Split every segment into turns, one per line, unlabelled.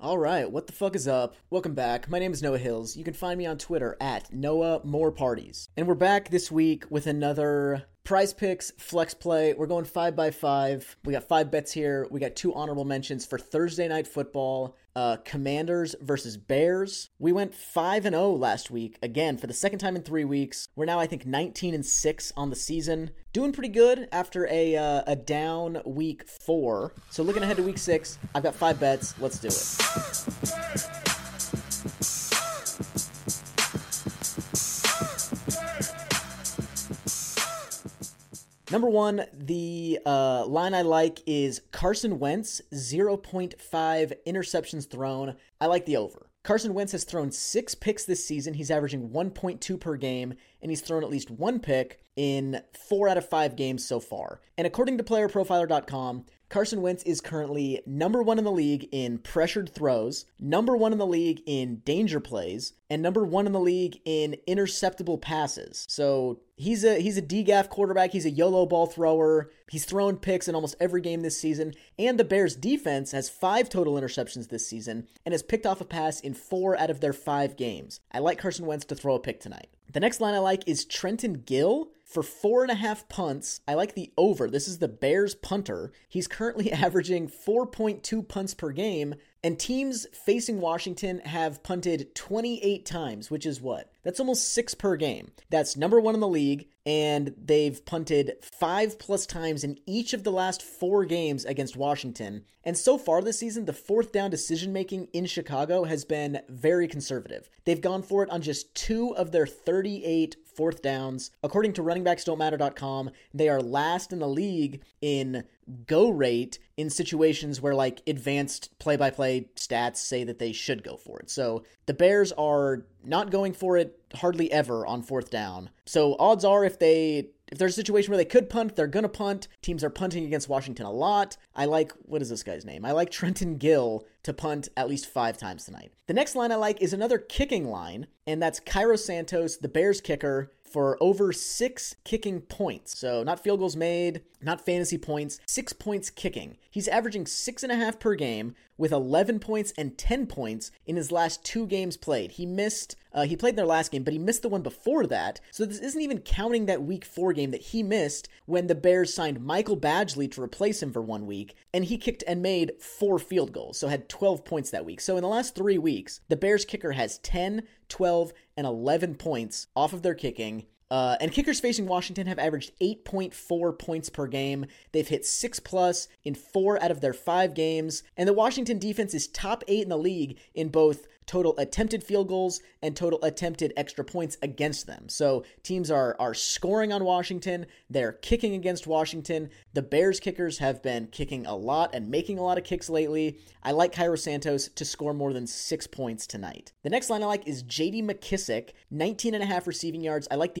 All right, what the fuck is up? Welcome back. My name is Noah Hills. You can find me on Twitter at Noah More Parties. And we're back this week with another PrizePicks, flex play. We're going five by five. We got five bets here. We got two honorable mentions for Thursday night football. Uh, Commanders versus Bears. We went 5 and 0 last week again for the second time in 3 weeks. We're now I think 19 and 6 on the season. Doing pretty good after a uh, a down week 4. So looking ahead to week 6, I've got 5 bets. Let's do it. Number one, the uh, line I like is Carson Wentz, 0.5 interceptions thrown. I like the over. Carson Wentz has thrown six picks this season. He's averaging 1.2 per game, and he's thrown at least one pick in four out of five games so far. And according to playerprofiler.com, Carson Wentz is currently number one in the league in pressured throws, number one in the league in danger plays, and number one in the league in interceptable passes. So he's a he's a DGAF quarterback. He's a YOLO ball thrower. He's thrown picks in almost every game this season. And the Bears defense has five total interceptions this season and has picked off a pass in four out of their five games. I like Carson Wentz to throw a pick tonight. The next line I like is Trenton Gill for four and a half punts, I like the over. This is the Bears punter. He's currently averaging 4.2 punts per game, and teams facing Washington have punted 28 times, which is what? That's almost six per game. That's number one in the league, and they've punted five plus times in each of the last four games against Washington. And so far this season, the fourth down decision making in Chicago has been very conservative. They've gone for it on just two of their 38 fourth downs. According to runningbacksdon'tmatter.com, they are last in the league in go rate in situations where like advanced play-by-play stats say that they should go for it. So the Bears are not going for it hardly ever on fourth down. So odds are if they if there's a situation where they could punt, they're to punt. Teams are punting against Washington a lot. I like, what is this guy's name? I like Trenton Gill to punt at least five times tonight. The next line I like is another kicking line, and that's Cairo Santos, the Bears kicker, for over six kicking points. So, not field goals made, not fantasy points, six points kicking. He's averaging six and a half per game with 11 points and 10 points in his last two games played. He missed, uh, he played in their last game, but he missed the one before that. So, this isn't even counting that week four game that he missed when the Bears signed Michael Badgley to replace him for one week, and he kicked and made four field goals, so had 12 points that week. So, in the last three weeks, the Bears kicker has 10, 12, and 11 points off of their kicking. Uh, and kickers facing Washington have averaged 8.4 points per game. They've hit six plus in four out of their five games. And the Washington defense is top eight in the league in both total attempted field goals and total attempted extra points against them. So teams are are scoring on Washington, they're kicking against Washington. The Bears kickers have been kicking a lot and making a lot of kicks lately. I like Cairo Santos to score more than 6 points tonight. The next line I like is JD McKissic, 19 and a half receiving yards. I like the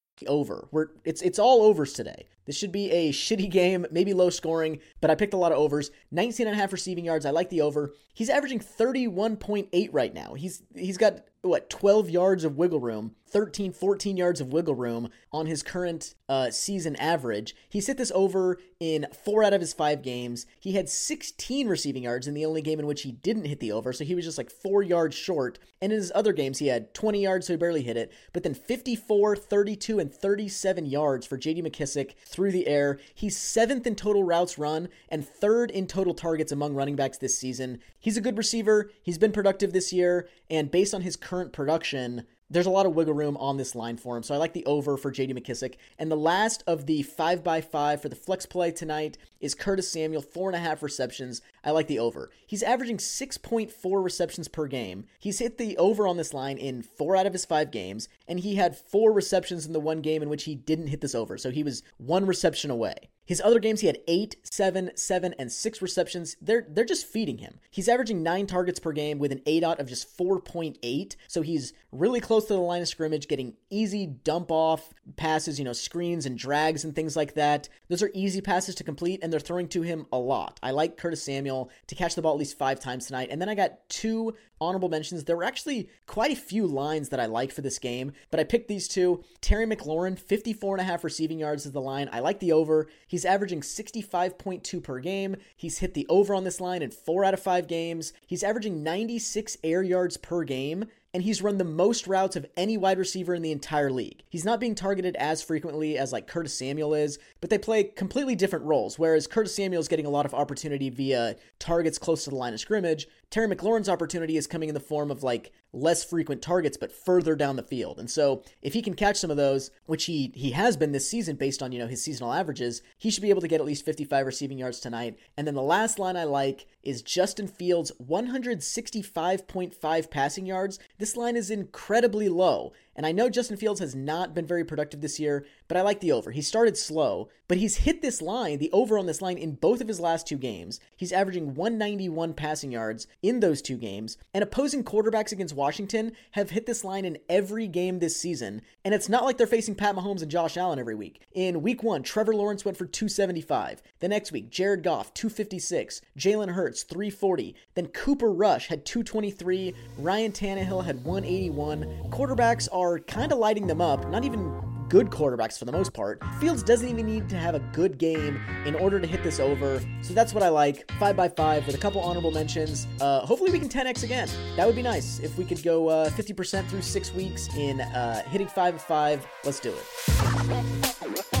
over. We're it's it's all overs today. This should be a shitty game, maybe low scoring, but I picked a lot of overs. 19 and a half receiving yards. I like the over. He's averaging 31.8 right now. He's he's got what 12 yards of wiggle room 13 14 yards of wiggle room on his current uh, season average he's hit this over in four out of his five games he had 16 receiving yards in the only game in which he didn't hit the over so he was just like four yards short and in his other games he had 20 yards so he barely hit it but then 54 32 and 37 yards for jd mckissic through through the air. He's seventh in total routes run and third in total targets among running backs this season. He's a good receiver. He's been productive this year. And based on his current production, there's a lot of wiggle room on this line for him. So I like the over for JD McKissic. And the last of the 5 by 5 for the flex play tonight is Curtis Samuel, four and a half receptions. I like the over. He's averaging 6.4 receptions per game. He's hit the over on this line in four out of his five games, and he had four receptions in the one game in which he didn't hit this over. So he was one reception away. His other games, he had eight, seven, seven, and six receptions. They're they're just feeding him. He's averaging nine targets per game with an ADOT of just 4.8. So he's really close to the line of scrimmage, getting easy dump off passes, you know, screens and drags and things like that. Those are easy passes to complete, and they're throwing to him a lot. I like Curtis Samuel to catch the ball at least five times tonight. And then I got two honorable mentions. There were actually quite a few lines that I like for this game, but I picked these two. Terry McLaurin, 54 and a half receiving yards is the line. I like the over. He's averaging 65.2 per game. He's hit the over on this line in four out of five games. He's averaging 96 air yards per game and he's run the most routes of any wide receiver in the entire league. He's not being targeted as frequently as like Curtis Samuel is, but they play completely different roles. Whereas Curtis Samuel is getting a lot of opportunity via targets close to the line of scrimmage, Terry McLaurin's opportunity is coming in the form of like less frequent targets but further down the field. And so if he can catch some of those, which he he has been this season based on, you know, his seasonal averages, he should be able to get at least 55 receiving yards tonight. And then the last line I like is Justin Fields 165.5 passing yards. This line is incredibly low. And I know Justin Fields has not been very productive this year, but I like the over. He started slow, but he's hit this line, the over on this line, in both of his last two games. He's averaging 191 passing yards in those two games, and opposing quarterbacks against Washington have hit this line in every game this season. And it's not like they're facing Pat Mahomes and Josh Allen every week. In week one, Trevor Lawrence went for 275. The next week, Jared Goff, 256. Jalen Hurts, 340. Then Cooper Rush had 223. Ryan Tannehill had 181. Quarterbacks are kind of lighting them up, not even good quarterbacks for the most part. Fields doesn't even need to have a good game in order to hit this over. So that's what I like. 5 by 5 with a couple honorable mentions. Uh, hopefully we can 10x again. That would be nice if we could go uh, 50% through six weeks in uh, hitting 5 of 5. Let's do it.